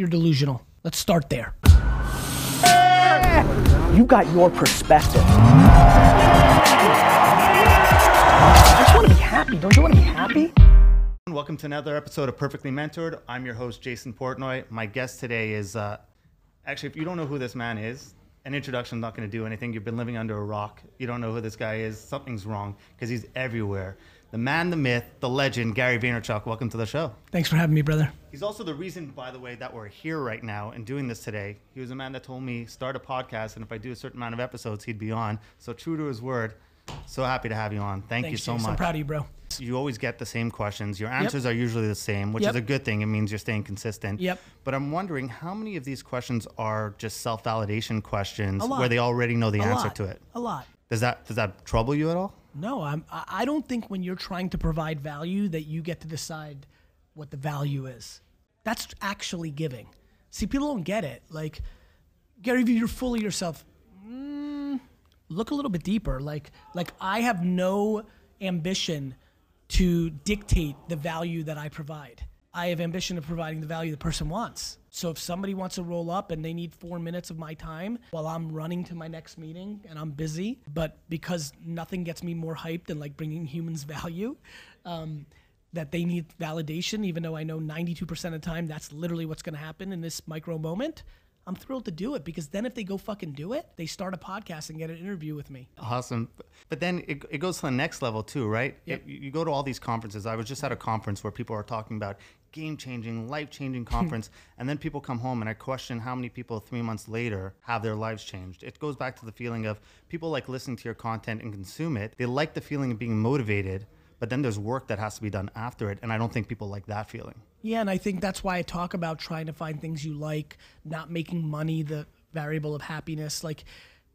You're delusional. Let's start there. You got your perspective. I just want to be happy. Don't you want to be happy? Welcome to another episode of Perfectly Mentored. I'm your host, Jason Portnoy. My guest today is uh, actually, if you don't know who this man is, an introduction is not going to do anything. You've been living under a rock. You don't know who this guy is. Something's wrong because he's everywhere. The man, the myth, the legend, Gary Vaynerchuk. Welcome to the show. Thanks for having me, brother. He's also the reason, by the way, that we're here right now and doing this today. He was a man that told me start a podcast, and if I do a certain amount of episodes, he'd be on. So true to his word. So happy to have you on. Thank Thanks, you so Jason. much. I'm proud of you, bro. You always get the same questions. Your answers are usually the same, which Yep. is a good thing. It means you're staying consistent. Yep. But I'm wondering how many of these questions are just self-validation questions where they already know the A answer lot. to it. A lot. Does that does that trouble you at all? No, I'm, I don't think when you're trying to provide value that you get to decide what the value is. That's actually giving. See, people don't get it. Like, Gary you're full of yourself. Mm, look a little bit deeper. Like, like I have no ambition to dictate the value that I provide. I have ambition of providing the value the person wants. So if somebody wants to roll up and they need four minutes of my time while I'm running to my next meeting and I'm busy, but because nothing gets me more hyped than like bringing humans value, um, that they need validation, even though I know 92% of the time that's literally what's going to happen in this micro moment. I'm thrilled to do it because then if they go fucking do it, they start a podcast and get an interview with me. Awesome. But then it, it goes to the next level too, right? Yep. It- you go to all these conferences. I was just at a conference where people are talking about game changing, life changing hmm. conference. and then people come home and I question how many people three months later have their lives changed. It goes back to the feeling of people like listening to your content and consume it. They like the feeling of being motivated, but then there's work that has to be done after it. And I don't think people like that feeling. Yeah, and I think that's why I talk about trying to find things you like, not making money the variable of happiness. Like,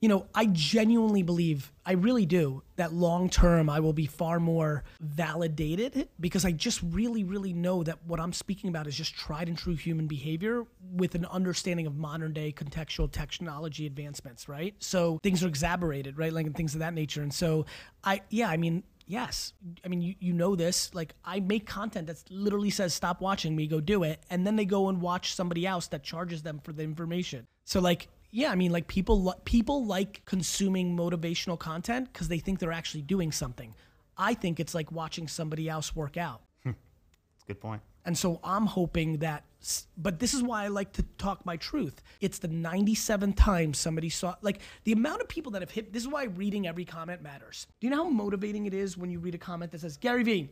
you know, I genuinely believe, I really do, that long term I will be far more validated because I just really, really know that what I'm speaking about is just tried and true human behavior with an understanding of modern day contextual technology advancements, right? So things are exaggerated, right? Like, and things of that nature. And so I, yeah, I mean, Yes. I mean, you, you know this. Like, I make content that literally says, stop watching me, go do it. And then they go and watch somebody else that charges them for the information. So, like, yeah, I mean, like, people, people like consuming motivational content because they think they're actually doing something. I think it's like watching somebody else work out. Hmm. It's a good point. And so I'm hoping that, but this is why I like to talk my truth. It's the 97 times somebody saw, like the amount of people that have hit, this is why reading every comment matters. Do you know how motivating it is when you read a comment that says, Gary Vee,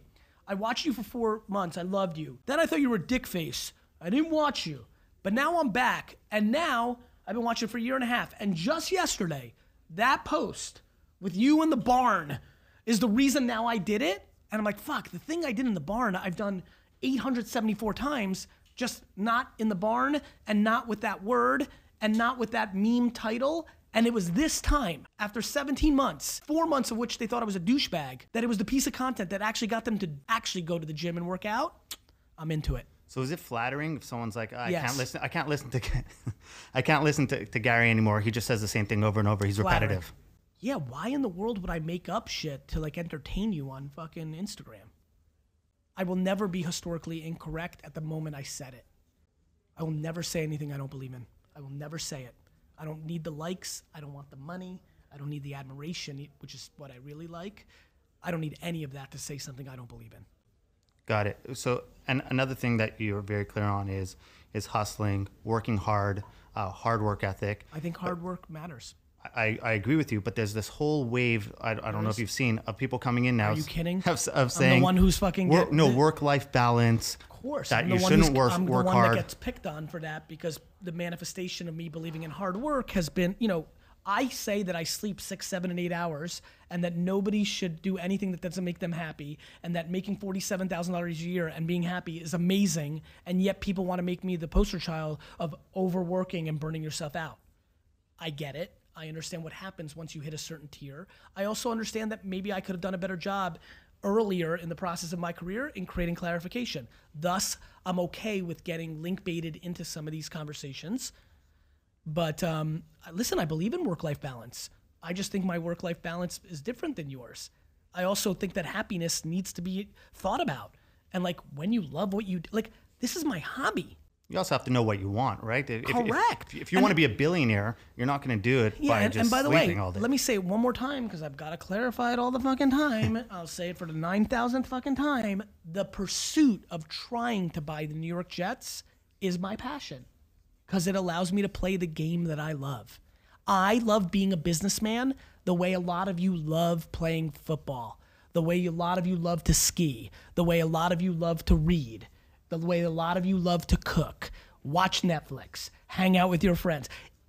I watched you for four months. I loved you. Then I thought you were a dick face. I didn't watch you. But now I'm back. And now I've been watching for a year and a half. And just yesterday, that post with you in the barn is the reason now I did it. And I'm like, fuck, the thing I did in the barn, I've done 874 times, just not in the barn and not with that word and not with that meme title. And it was this time, after 17 months, four months of which they thought I was a douchebag, that it was the piece of content that actually got them to actually go to the gym and work out. I'm into it. So is it flattering if someone's like, I Yes. can't listen, I can't listen to, I can't listen to, to Gary anymore. He just says the same thing over and over. He's Flattering. repetitive. Yeah, why in the world would I make up shit to like entertain you on fucking Instagram? I will never be historically incorrect at the moment I said it. I will never say anything I don't believe in. I will never say it. I don't need the likes. I don't want the money. I don't need the admiration, which is what I really like. I don't need any of that to say something I don't believe in. Got it. So, and another thing that you're very clear on is is hustling, working hard, uh, hard work ethic. I think hard work matters. I, I agree with you, but there's this whole wave. I, I don't know if you've seen of people coming in now. Are you kidding? Of, of I'm saying the one who's fucking work, get- no work life balance. Of course, that I'm you shouldn't work I'm work the one hard. that gets picked on for that because the manifestation of me believing in hard work has been, you know, I say that I sleep six, seven, and eight hours, and that nobody should do anything that doesn't make them happy, and that making forty-seven thousand dollars a year and being happy is amazing, and yet people want to make me the poster child of overworking and burning yourself out. I get it. I understand what happens once you hit a certain tier. I also understand that maybe I could have done a better job earlier in the process of my career in creating clarification. Thus, I'm okay with getting link baited into some of these conversations. But um, listen, I believe in work life balance. I just think my work life balance is different than yours. I also think that happiness needs to be thought about. And like when you love what you do, like this is my hobby. You also have to know what you want, right? If, if- if- Correct. If, if you And- want to be a billionaire, you're not going to do it Yeah, by and, just and by the way, all day. let me say it one more time because I've got to clarify it all the fucking time. I'll say it for the 9,000th fucking time. The pursuit of trying to buy the New York Jets is my passion because it allows me to play the game that I love. I love being a businessman the way a lot of you love playing football, the way a lot of you love to ski, the way a lot of you love to read, the way a lot of you love to cook, watch Netflix, hang out with your friends.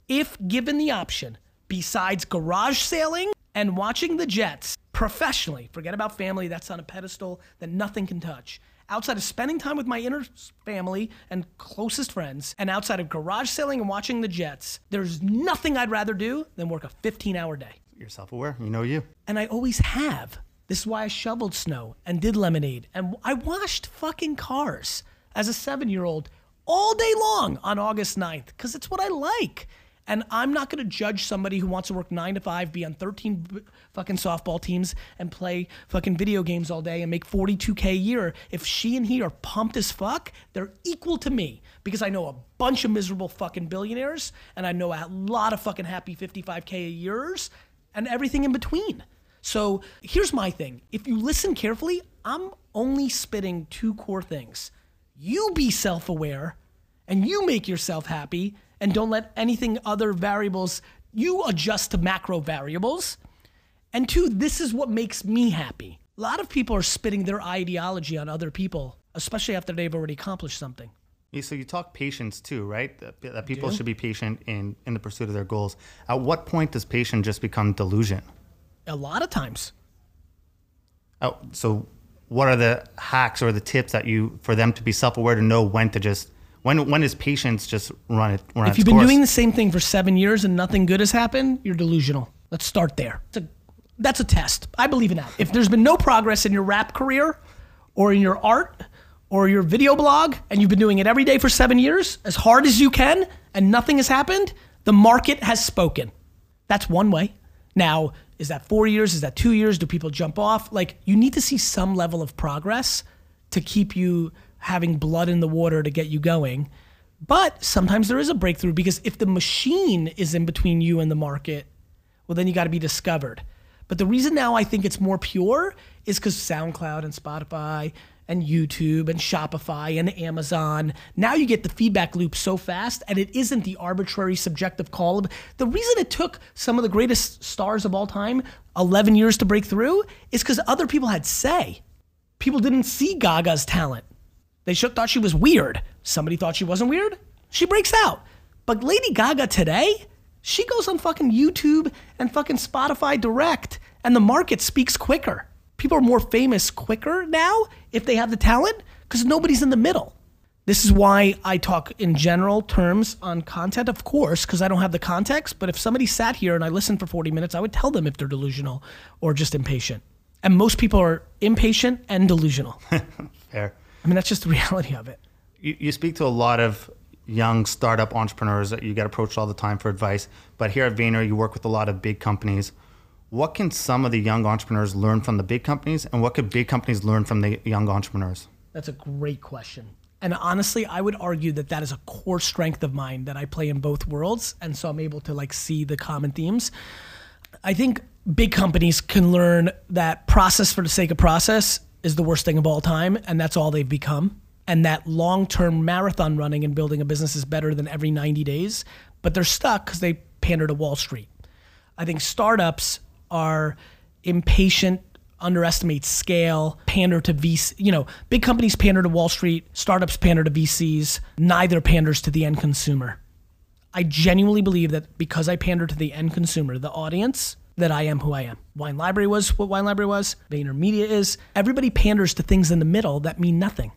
If given the option, besides garage sailing and watching the Jets professionally, forget about family, that's on a pedestal that nothing can touch. Outside of spending time with my inner family and closest friends, and outside of garage selling and watching the Jets, there's nothing I'd rather do than work a 15 hour day. you're self-aware. You know you. And I always have. This is why I shoveled snow and did lemonade. And I washed fucking cars as a seven year old all day long on August 9th because it's what I like. And I'm not going to judge somebody who wants to work nine to five, be on 13 b- fucking softball teams, and play fucking video games all day and make 42K a year. If she and he are pumped as fuck, they're equal to me because I know a bunch of miserable fucking billionaires and I know a lot of fucking happy 55K a years and everything in between. So here's my thing. If you listen carefully, I'm only spitting two core things. You be self aware and you make yourself happy and don't let anything other variables, you adjust to macro variables. And two, this is what makes me happy. A lot of people are spitting their ideology on other people, especially after they've already accomplished something. Yeah, So you talk patience too, right? That, that people should be patient in in the pursuit of their goals. At what point does patience just become delusion? A lot of times. Oh, so what are the hacks or the tips that you for them to be self-aware to know when to just when when is patience just run it run If you've been course? doing the same thing for seven years and nothing good has happened, you're delusional. Let's start there. It's a, that's a test. I believe in that. If there's been no progress in your rap career or in your art or your video blog and you've been doing it every day for seven years, as hard as you can, and nothing has happened, the market has spoken. That's one way. Now, is that four years? Is that two years? Do people jump off? Like, you need to see some level of progress to keep you having blood in the water to get you going. But sometimes there is a breakthrough because if the machine is in between you and the market, well, then you got to be discovered. But the reason now I think it's more pure is because SoundCloud and Spotify and YouTube and Shopify and Amazon, now you get the feedback loop so fast and it isn't the arbitrary subjective call the reason it took some of the greatest stars of all time 11 years to break through is because other people had say. People didn't see Gaga's talent. They should, thought she was weird. Somebody thought she wasn't weird. She breaks out. But Lady Gaga today, she goes on fucking YouTube and fucking Spotify Direct, and the market speaks quicker. People are more famous quicker now if they have the talent because nobody's in the middle. This is why I talk in general terms on content, of course, because I don't have the context. But if somebody sat here and I listened for 40 minutes, I would tell them if they're delusional or just impatient. And most people are impatient and delusional. Fair. I mean, that's just the reality of it. You, you speak to a lot of young startup entrepreneurs that you get approached all the time for advice. But here at Vayner, you work with a lot of big companies. What can some of the young entrepreneurs learn from the big companies, and what could big companies learn from the young entrepreneurs? That's a great question. And honestly, I would argue that that is a core strength of mine that I play in both worlds. And so I'm able to like see the common themes. I think big companies can learn that process for the sake of process is the worst thing of all time. And that's all they've become. And that long term marathon running and building a business is better than every 90 days. But they're stuck because they pander to Wall Street. I think startups are impatient, underestimate scale, pander to VC. You know, big companies pander to Wall Street, startups pander to VCs. Neither panders to the end consumer. I genuinely believe that because I pander to the end consumer, the audience, that I am who I am. Wine Library was what Wine Library was. VaynerMedia is. Everybody panders to things in the middle that mean nothing.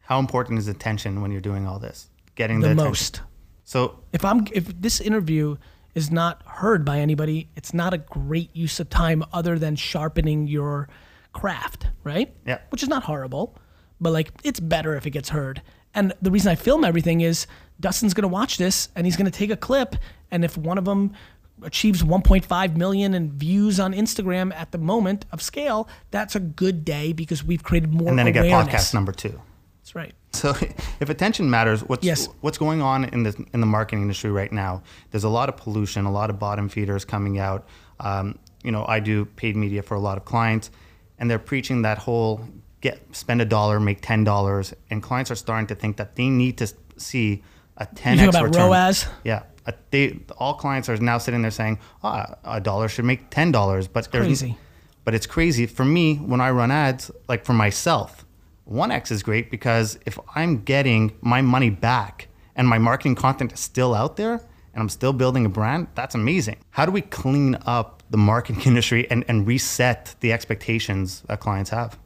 How important is attention when you're doing all this? Getting The the, attention. most. So if I'm if this interview is not heard by anybody, it's not a great use of time other than sharpening your craft, right? Yeah. Which is not horrible, but like it's better if it gets heard. And the reason I film everything is Dustin's gonna watch this and he's gonna take a clip, and if one of them achieves 1.5 million in views on Instagram at the moment of scale, that's a good day because we've created more and then I get podcast number two. That's right. So if attention matters, what's Yes. what's going on in the in the marketing industry right now? There's a lot of pollution, a lot of bottom feeders coming out. Um, you know, I do paid media for a lot of clients, and they're preaching that whole get spend a dollar, make ten dollars, and clients are starting to think that they need to see a ten You x talk about return. ROAS? Yeah, they all clients are now sitting there saying, "Ah, a dollar should make ten dollars," but there's- crazy. But it's crazy for me when I run ads, like for myself. 1x is great because if I'm getting my money back and my marketing content is still out there and I'm still building a brand, that's amazing. How do we clean up the marketing industry and, and reset the expectations that clients have?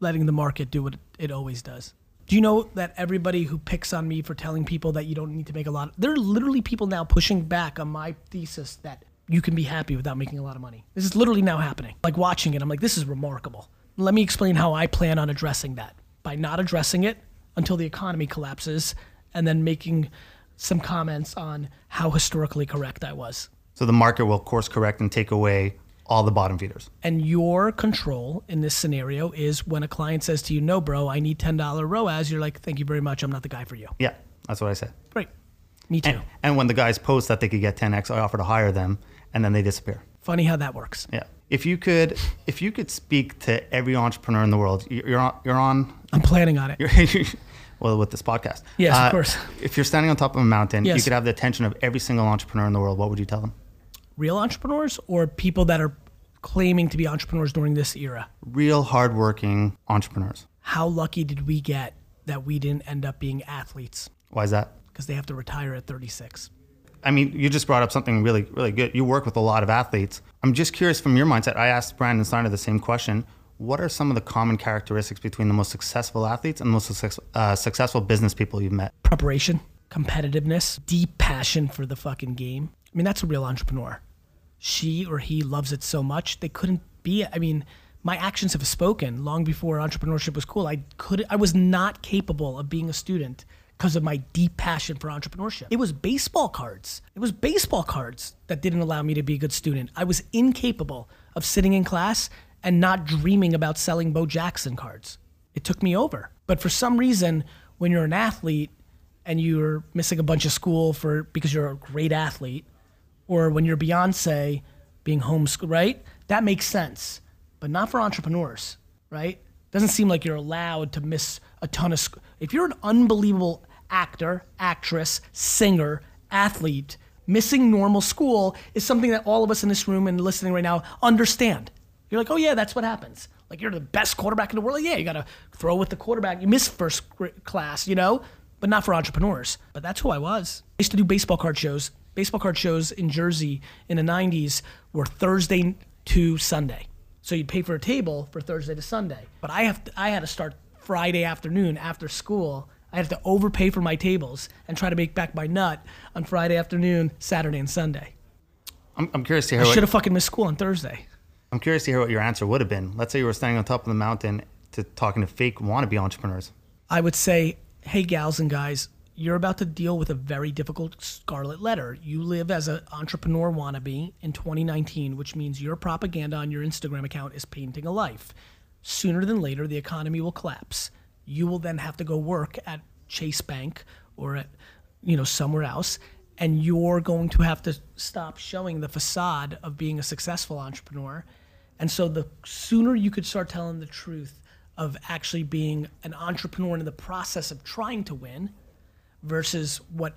letting the market do what it always does. Do you know that everybody who picks on me for telling people that you don't need to make a lot, of, there are literally people now pushing back on my thesis that you can be happy without making a lot of money. This is literally now happening. Like watching it, I'm like, this is remarkable. Let me explain how I plan on addressing that by not addressing it until the economy collapses and then making some comments on how historically correct I was. So the market will course correct and take away all the bottom feeders. And your control in this scenario is when a client says to you, no, bro, I need $10 ROAS, you're like, thank you very much. I'm not the guy for you. Yeah, that's what I said. Great. Me too. And, and when the guys post that they could get 10x, I offer to hire them and then they disappear. Funny how that works. Yeah. If you could, if you could speak to every entrepreneur in the world, you- you're on, you're on, I'm planning on it. well, with this podcast. Uh, Yes, of course. If you're standing on top of a mountain, you could have the attention of every single entrepreneur in the world. What would you tell them? Real entrepreneurs or people that are claiming to be entrepreneurs during this era? Real hardworking entrepreneurs. How lucky did we get that we didn't end up being athletes? Why is that? Because they have to retire at 36. I mean, you just brought up something really, really good. You work with a lot of athletes. I'm just curious from your mindset. I asked Brandon Steiner the same question. What are some of the common characteristics between the most successful athletes and the most success, uh, successful business people you've met? Preparation, competitiveness, deep passion for the fucking game. I mean, that's a real entrepreneur. She or he loves it so much they couldn't be. I mean, my actions have spoken long before entrepreneurship was cool. I could I was not capable of being a student because of my deep passion for entrepreneurship. It was baseball cards. It was baseball cards that didn't allow me to be a good student. I was incapable of sitting in class and not dreaming about selling Bo Jackson cards. It took me over. But for some reason, when you're an athlete and you're missing a bunch of school for because you're a great athlete, or when you're Beyonce being homeschooled, right? That makes sense, but not for entrepreneurs, right? Doesn't seem like you're allowed to miss a ton of school. If you're an unbelievable actor, actress, singer, athlete, missing normal school is something that all of us in this room and listening right now understand. You're like, oh yeah, that's what happens. Like you're the best quarterback in the world. Yeah, you gotta throw with the quarterback. You miss first class, you know, but not for entrepreneurs. But that's who I was. I used to do baseball card shows. Baseball card shows in Jersey in the '90s were Thursday to Sunday. So you'd pay for a table for Thursday to Sunday. But I have to, I had to start Friday afternoon after school. I had to overpay for my tables and try to make back my nut on Friday afternoon, Saturday, and Sunday. I'm, I'm curious to hear I should have fucking missed school on Thursday. I'm curious to hear what your answer would have been. Let's say you were standing on top of the mountain to talking to fake wannabe entrepreneurs. I would say, hey, gals and guys, you're about to deal with a very difficult scarlet letter. You live as an entrepreneur wannabe in 2019, which means your propaganda on your Instagram account is painting a life. Sooner than later, the economy will collapse. You will then have to go work at Chase Bank or at, you know, somewhere else, and you're going to have to stop showing the facade of being a successful entrepreneur. And so, the sooner you could start telling the truth of actually being an entrepreneur in the process of trying to win versus what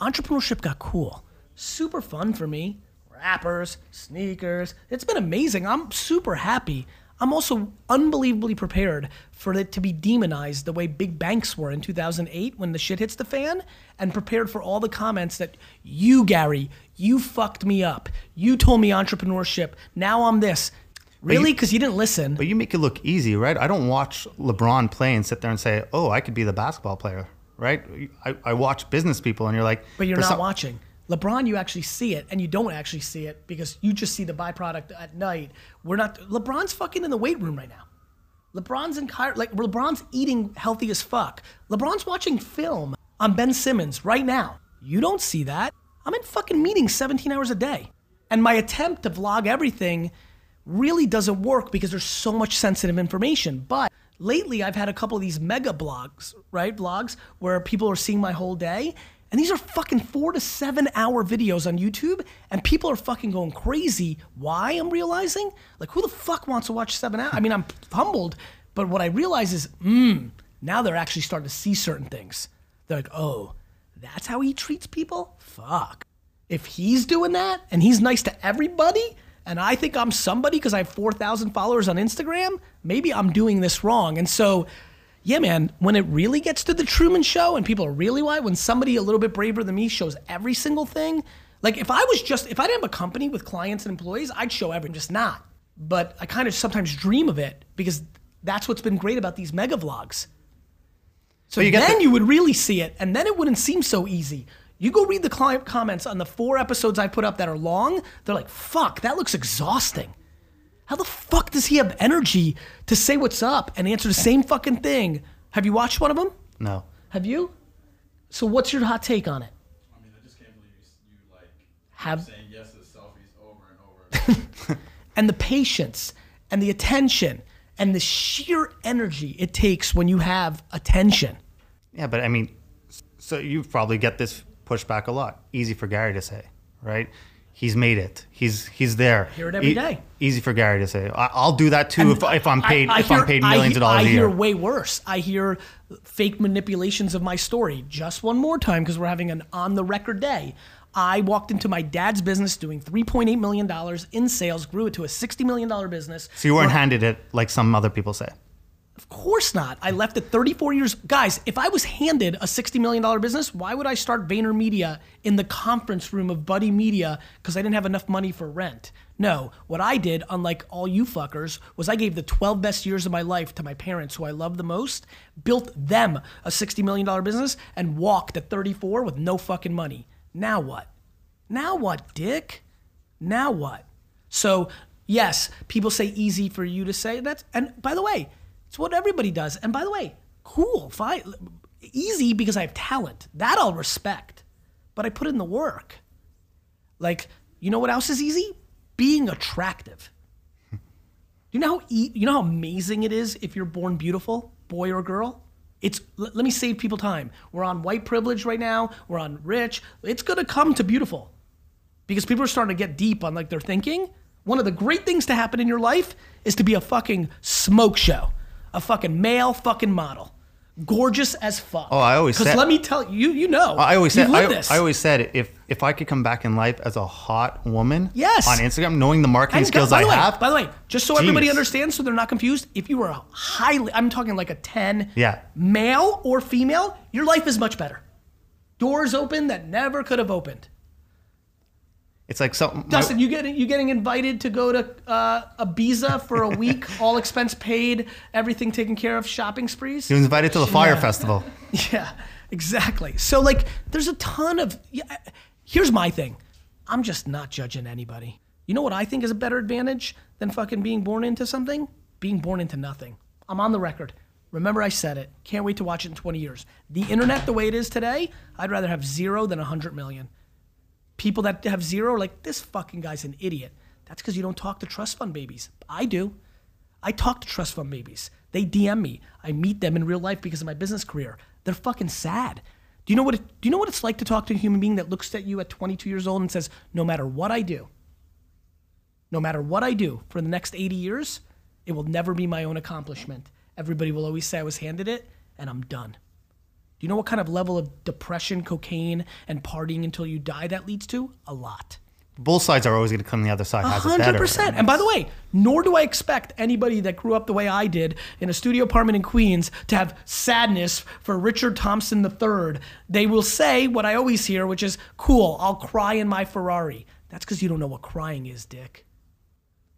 entrepreneurship got cool. Super fun for me. Rappers, sneakers. It's been amazing. I'm super happy. I'm also unbelievably prepared for it to be demonized the way big banks were in 2008 when the shit hits the fan, and prepared for all the comments that you, Gary, you fucked me up. You told me entrepreneurship. Now I'm this. Really? Because you didn't listen. But you make it look easy, right? I don't watch LeBron play and sit there and say, "Oh, I could be the basketball player," right? I, I watch business people, and you're like, But you're "There's not some- watching. LeBron, you actually see it, and you don't actually see it because you just see the byproduct at night. We're not. LeBron's fucking in the weight room right now. LeBron's in chiro- like LeBron's eating healthy as fuck. LeBron's watching film on Ben Simmons right now. You don't see that. I'm in fucking meetings 17 hours a day, and my attempt to vlog everything really doesn't work because there's so much sensitive information. But lately I've had a couple of these mega blogs, right? Vlogs where people are seeing my whole day. And these are fucking four to seven hour videos on YouTube, and people are fucking going crazy. Why I'm realizing? Like, who the fuck wants to watch seven hours? I mean, I'm humbled, but what I realize is, mmm, now they're actually starting to see certain things. They're like, oh, that's how he treats people? Fuck. If he's doing that and he's nice to everybody, and I think I'm somebody because I have 4,000 followers on Instagram, maybe I'm doing this wrong. And so, yeah, man, when it really gets to the Truman Show and people are really why, when somebody a little bit braver than me shows every single thing, like if I was just, if I didn't have a company with clients and employees, I'd show everything, just not. But I kind of sometimes dream of it because that's what's been great about these mega vlogs. So you then the- you would really see it, and then it wouldn't seem so easy. You go read the client comments on the four episodes I put up that are long, they're like, fuck, that looks exhausting. How the fuck does he have energy to say what's up and answer the same fucking thing? Have you watched one of them? No. Have you? So what's your hot take on it? I mean, I just can't believe you, you like Have saying yes to selfies over and over. and the patience and the attention and the sheer energy it takes when you have attention. Yeah, but I mean, so you probably get this pushback a lot. Easy for Gary to say, right? He's made it. He's he's there. Hear it every E- day. Easy for Gary to say. I, I'll do that too if, if I'm paid I- I if hear- I'm paid millions of dollars I hear way worse. I hear fake manipulations of my story. Just one more time because we're having an on the record day. I walked into my dad's business doing $3.8 million in sales, grew it to a $60 million business. so you weren't handed it like some other people say. Of course not. I left at 34 years. Guys, if I was handed a $60 million business, why would I start VaynerMedia in the conference room of Buddy Media because I didn't have enough money for rent? No, what I did, unlike all you fuckers, was I gave the 12 best years of my life to my parents, who I love the most, built them a $60 million business, and walked at 34 with no fucking money. Now what? Now what, dick? Now what? So, yes, people say easy for you to say that. And by the way, it's what everybody does. And by the way, cool, fine. Easy because I have talent. That I'll respect. But I put in the work. Like, you know what else is easy? Being attractive. You know how e- you know how amazing it is if you're born beautiful, boy or girl? It's let, let me save people time. We're on white privilege right now. We're on rich. It's going to come to beautiful because people are starting to get deep on like their thinking. One of the great things to happen in your life is to be a fucking smoke show, a fucking male fucking model, gorgeous as fuck. Oh, I always said. because let me tell you, you know, I always said I, this. I always said if if I could come back in life as a hot woman Yes. on Instagram, knowing the marketing And skills by I the way, have. By the way, just so everybody understands, so they're not confused, if you were a highly, I'm talking like a 10, Yeah. male or female, your life is much better. Doors open that never could have opened. It's like something. my- Dustin, you getting you getting invited to go to uh, Ibiza for a week, all expense paid, everything taken care of, shopping sprees. was invited to the fire Yeah. festival. Yeah, exactly. So like, there's a ton of. Yeah, here's my thing. I'm just not judging anybody. You know what I think is a better advantage than fucking being born into something? Being born into nothing. I'm on the record. Remember, I said it. Can't wait to watch it in 20 years. The internet, the way it is today, I'd rather have zero than 100 million. People that have zero are like, this fucking guy's an idiot. That's because you don't talk to trust fund babies. I do. I talk to trust fund babies. They DM me. I meet them in real life because of my business career. They're fucking sad. Do you know what it, do you know what it's like to talk to a human being that looks at you at 22 years old and says, "No matter what I do, no matter what I do for the next 80 years, it will never be my own accomplishment. Everybody will always say I was handed it and I'm done." Do you know what kind of level of depression, cocaine, and partying until you die that leads to? A lot. Both sides are always going to come the other side. Has it hundred better. percent. And by the way, nor do I expect anybody that grew up the way I did in a studio apartment in Queens to have sadness for Richard Thompson III. They will say what I always hear, which is, "Cool, I'll cry in my Ferrari." That's because you don't know what crying is, Dick.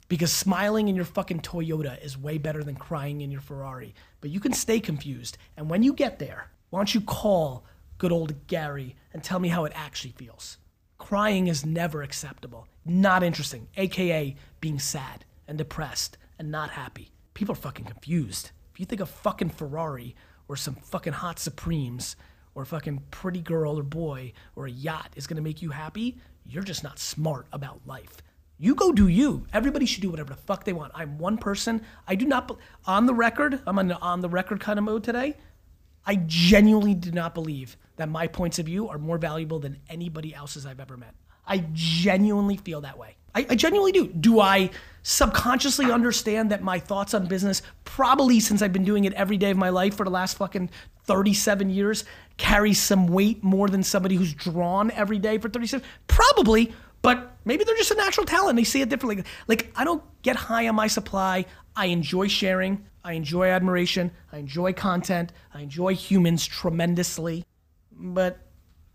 Because smiling in your fucking Toyota is way better than crying in your Ferrari. But you can stay confused. And when you get there, why don't you call good old Gary and tell me how it actually feels? Crying is never acceptable. Not interesting. AKA being sad and depressed and not happy. People are fucking confused. If you think a fucking Ferrari or some fucking hot Supremes or a fucking pretty girl or boy or a yacht is gonna make you happy, you're just not smart about life. You go do you. Everybody should do whatever the fuck they want. I'm one person. I do not, on the record, I'm on, on the record kind of mode today. I genuinely do not believe that my points of view are more valuable than anybody else's I've ever met. I genuinely feel that way. I, I genuinely do. Do I subconsciously understand that my thoughts on business, probably since I've been doing it every day of my life for the last fucking 37 years, carry some weight more than somebody who's drawn every day for 37? Probably, but maybe they're just a natural talent. They see it differently. Like, I don't get high on my supply. I enjoy sharing. I enjoy admiration. I enjoy content. I enjoy humans tremendously. But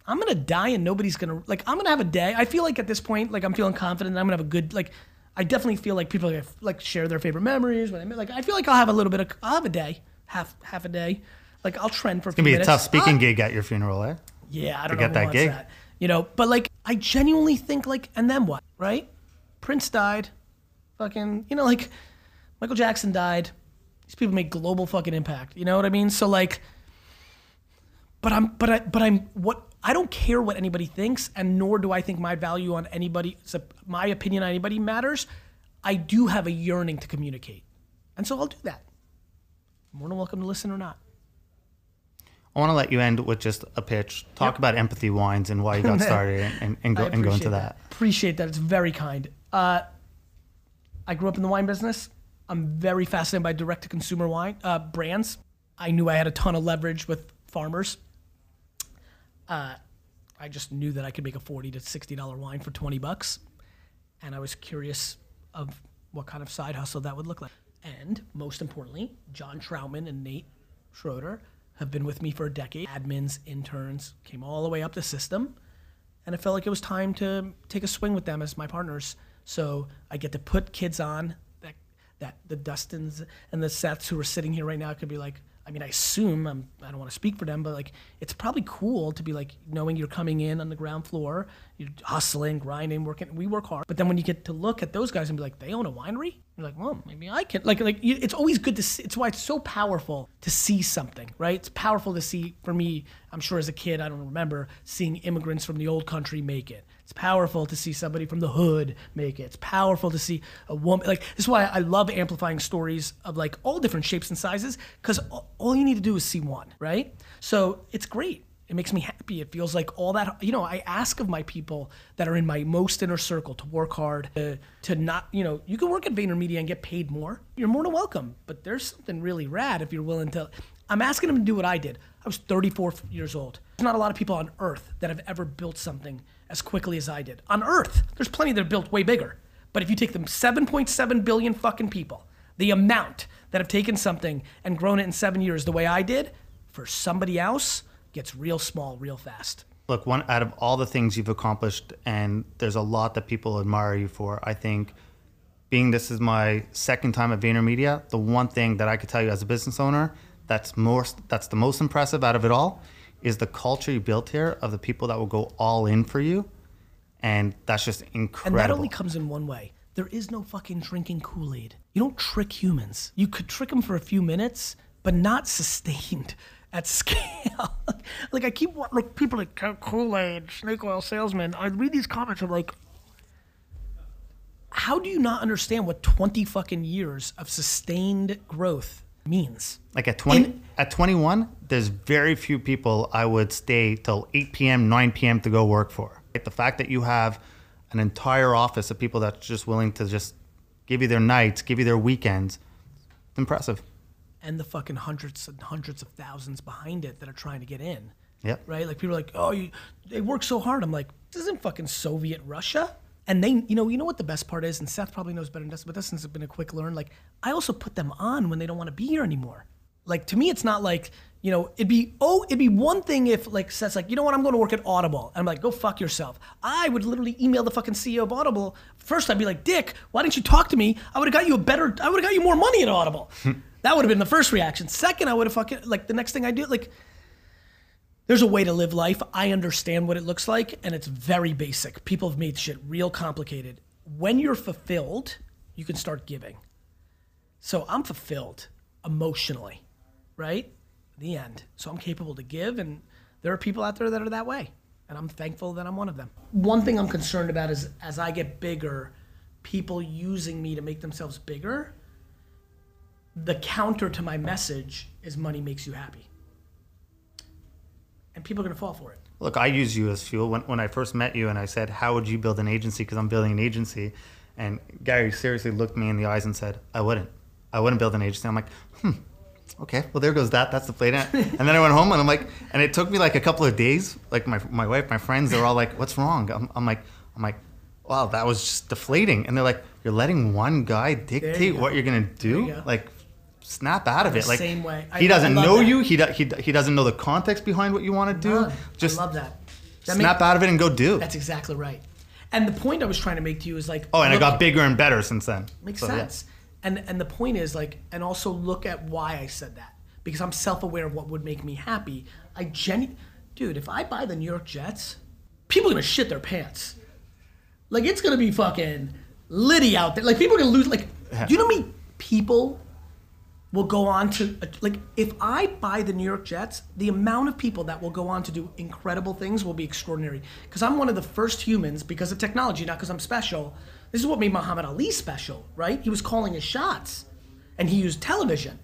I'm gonna die and nobody's gonna like. I'm gonna have a day. I feel like at this point, like I'm feeling confident. And I'm gonna have a good like. I definitely feel like people are gonna like share their favorite memories. When I like, I feel like I'll have a little bit of. I'll have a day, half half a day. Like I'll trend for. It's gonna be a tough speaking gig at your funeral, eh? Yeah, I don't get know that who wants gig. that. You know, but like I genuinely think like, and then what? Right? Prince died. Fucking, you know, like Michael Jackson died. These people make global fucking impact. You know what I mean? So like, but I'm, but I, but I'm what I don't care what anybody thinks, and nor do I think my value on anybody, my opinion on anybody matters. I do have a yearning to communicate, and so I'll do that. More than welcome to listen or not. I want to let you end with just a pitch. Talk Yep. about empathy wines and why you got started, and, and, go and go into appreciate that. Appreciate that. It's very kind. Uh, I grew up in the wine business. I'm very fascinated by direct to consumer wine uh, brands. I knew I had a ton of leverage with farmers. Uh, I just knew that I could make a forty to sixty dollar wine for twenty bucks, and I was curious of what kind of side hustle that would look like. And most importantly, Jon Troutman and Nate Schroeder have been with me for a decade. Admins, interns, came all the way up the system and I felt like it was time to take a swing with them as my partners. So I get to put kids on that that the Dustins and the Seths who are sitting here right now could be like. I mean, I assume I'm, I don't want to speak for them, but like it's probably cool to be like knowing you're coming in on the ground floor, you're hustling, grinding, working. We work hard, but then when you get to look at those guys and be like, they own a winery. You're like, well, maybe I can. Like, like it's always good to see. It's why it's so powerful to see something, right? It's powerful to see. For me, I'm sure as a kid, I don't remember seeing immigrants from the old country make it. It's powerful to see somebody from the hood make it. It's powerful to see a woman. Like this is why I love amplifying stories of like all different shapes and sizes because all you need to do is see one, right? So it's great. It makes me happy. It feels like all that, you know, I ask of my people that are in my most inner circle to work hard, to, to not, you know, you can work at VaynerMedia and get paid more. You're more than welcome. But there's something really rad if you're willing to. I'm asking them to do what I did. I was 34 years old. There's not a lot of people on earth that have ever built something as quickly as I did. On earth, there's plenty that have built way bigger. But if you take them 7.7 billion fucking people, the amount that have taken something and grown it in seven years the way I did, for somebody else, gets real small real fast. Look, one out of all the things you've accomplished, and there's a lot that people admire you for. I think, being this is my second time at VaynerMedia, the one thing that I could tell you as a business owner that's most that's the most impressive out of it all is the culture you built here of the people that will go all in for you, and that's just incredible. And that only comes in one way. There is no fucking drinking Kool Aid. You don't trick humans. You could trick them for a few minutes, but not sustained at scale. like I keep like people like Kool Aid, snake oil salesman. I read these comments. I'm like, how do you not understand what 20 fucking years of sustained growth means? Like at 20, In- at 21, there's very few people I would stay till 8 p.m., 9 p.m. to go work for. Like the fact that you have an entire office of people that's just willing to just give you their nights, give you their weekends, it's impressive. and the fucking hundreds and hundreds of thousands behind it that are trying to get in. Yep. Right? Like people are like, oh, you, they work so hard. I'm like, this isn't fucking Soviet Russia. And they, you know, you know what the best part is, and Seth probably knows better than this, but this has been a quick learn. Like, I also put them on when they don't want to be here anymore. Like to me, it's not like you know, it'd be oh, it'd be one thing if like Seth's like, you know what, I'm going to work at Audible, and I'm like, go fuck yourself. I would literally email the fucking CEO of Audible. First, I'd be like, Dick, why didn't you talk to me? I would have got you a better, I would have got you more money at Audible. Hmm. that would have been the first reaction. Second, I would have fucking like the next thing I do, like there's a way to live life. I understand what it looks like, and it's very basic. People have made shit real complicated. When you're fulfilled, you can start giving. So I'm fulfilled emotionally, right? The end. So I'm capable to give, and there are people out there that are that way, and I'm thankful that I'm one of them. One thing I'm concerned about is as I get bigger, people using me to make themselves bigger, the counter to my message is money makes you happy. And people are gonna fall for it. Look, I use you as fuel. When, when I first met you and I said, How would you build an agency? Because I'm building an agency. And Gary seriously looked me in the eyes and said, I wouldn't. I wouldn't build an agency. I'm like, hmm, okay, well, there goes that. That's the play. and then I went home and I'm like, and it took me like a couple of days. Like my, my wife, my friends, they're all like, What's wrong? I'm, I'm like, I'm like, wow, that was just deflating. And they're like, You're letting one guy dictate go. what you're going to you do? Like, snap out of it. Like, same way. I- he doesn't know that. you. He, do, he, he doesn't know the context behind what you want to do. None. Just I love that. That snap make- out of it and go do. That's exactly right. And the point I was trying to make to you is like, Oh, and look- I got bigger and better since then. Makes So, yeah. sense. And and the point is like, and also look at why I said that because I'm self-aware of what would make me happy. I genu, dude, if I buy the New York Jets, people are gonna shit their pants. Like it's gonna be fucking litty out there. Like people are gonna lose. Like, do you know me? people will go on to like if I buy the New York Jets, the amount of people that will go on to do incredible things will be extraordinary. Because I'm one of the first humans because of technology, not because I'm special. This is what made Muhammad Ali special, right? He was calling his shots, and he used television.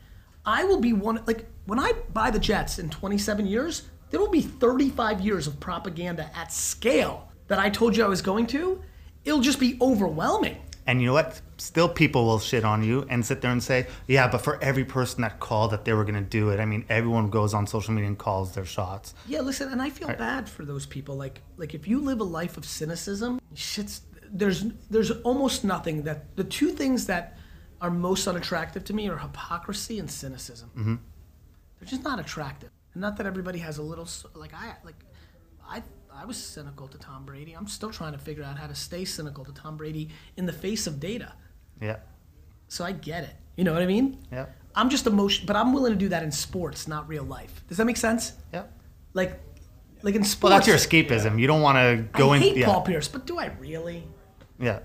I will be one like when I buy the Jets in 27 years, there will be 35 years of propaganda at scale that I told you I was going to. It'll just be overwhelming. And you know what? Still, people will shit on you and sit there and say, "Yeah, but for every person that called that they were going to do it, I mean, everyone goes on social media and calls their shots." Yeah, listen, and I feel bad for those people. Like, like if you live a life of cynicism, shit's there's there's almost nothing that the two things that are most unattractive to me are hypocrisy and cynicism. Mm-hmm. They're just not attractive. And not that everybody has a little like I like I I was cynical to Tom Brady. I'm still trying to figure out how to stay cynical to Tom Brady in the face of data. Yeah, So I get it. You know what I mean? yeah, I'm just emotion, but I'm willing to do that in sports, not real life. Does that make sense? yeah. Like, like in sports. Well, that's your escapism. You don't want to go I in. I hate yeah, Paul Pierce, but do I really? yeah.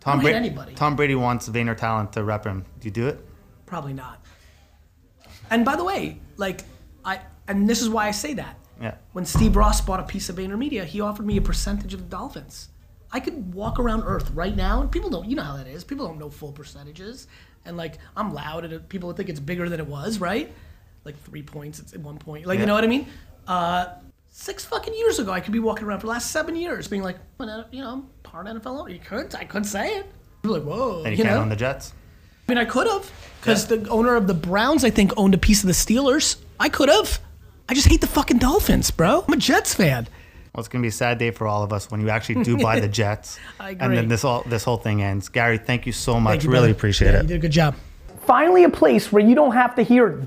Tom Brady. anybody. Tom Brady wants Vayner Talent to rep him. Do you do it? Probably not. And by the way, like I, and this is why I say that. Yeah. When Steve Ross bought a piece of VaynerMedia, he offered me a percentage of the Dolphins. I could walk around Earth right now, and people don't. You know how that is. People don't know full percentages, and like I'm loud, and people would think it's bigger than it was, right? Like three points at one point. Like you know what I mean? Uh, six fucking years ago, I could be walking around for the last seven years, being like, "Well, you know, I'm part NFL owner. You couldn't. I couldn't say it. Are like, whoa, And you, can't know? own the Jets. I mean, I could have, because the owner of the Browns, I think, owned a piece of the Steelers. I could have. I just hate the fucking Dolphins, bro. I'm a Jets fan. Well, it's gonna be a sad day for all of us when you actually do buy the Jets, I and then this all this whole thing ends. Gary, thank you so much. You, really brother. appreciate Yeah, it. You did a good job. Finally, a place where you don't have to hear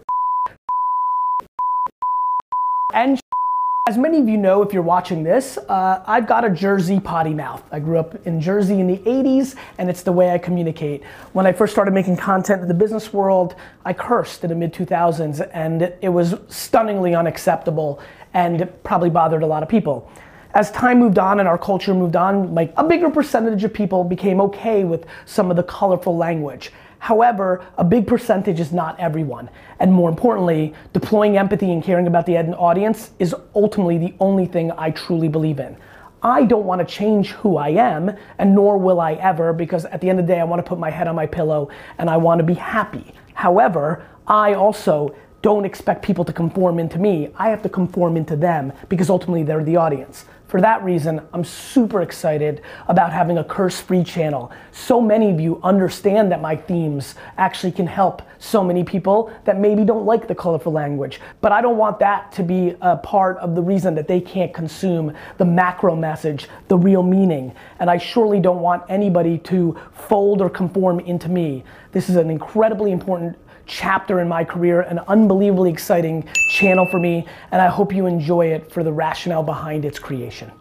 and as many of you know, if you're watching this, uh, I've got a Jersey potty mouth. I grew up in Jersey in the 80s, and it's the way I communicate. When I first started making content in the business world, I cursed in the mid 2000s, and it was stunningly unacceptable and probably bothered a lot of people. As time moved on and our culture moved on, like a bigger percentage of people became okay with some of the colorful language. However, a big percentage is not everyone. And more importantly, deploying empathy and caring about the audience is ultimately the only thing I truly believe in. I don't want to change who I am, and nor will I ever, because at the end of the day, I want to put my head on my pillow and I want to be happy. However, I also don't expect people to conform into me. I have to conform into them because ultimately they're the audience. For that reason, I'm super excited about having a curse free channel. So many of you understand that my themes actually can help so many people that maybe don't like the colorful language. But I don't want that to be a part of the reason that they can't consume the macro message, the real meaning. And I surely don't want anybody to fold or conform into me. This is an incredibly important chapter in my career, an unbelievably exciting channel for me, and I hope you enjoy it for the rationale behind its creation.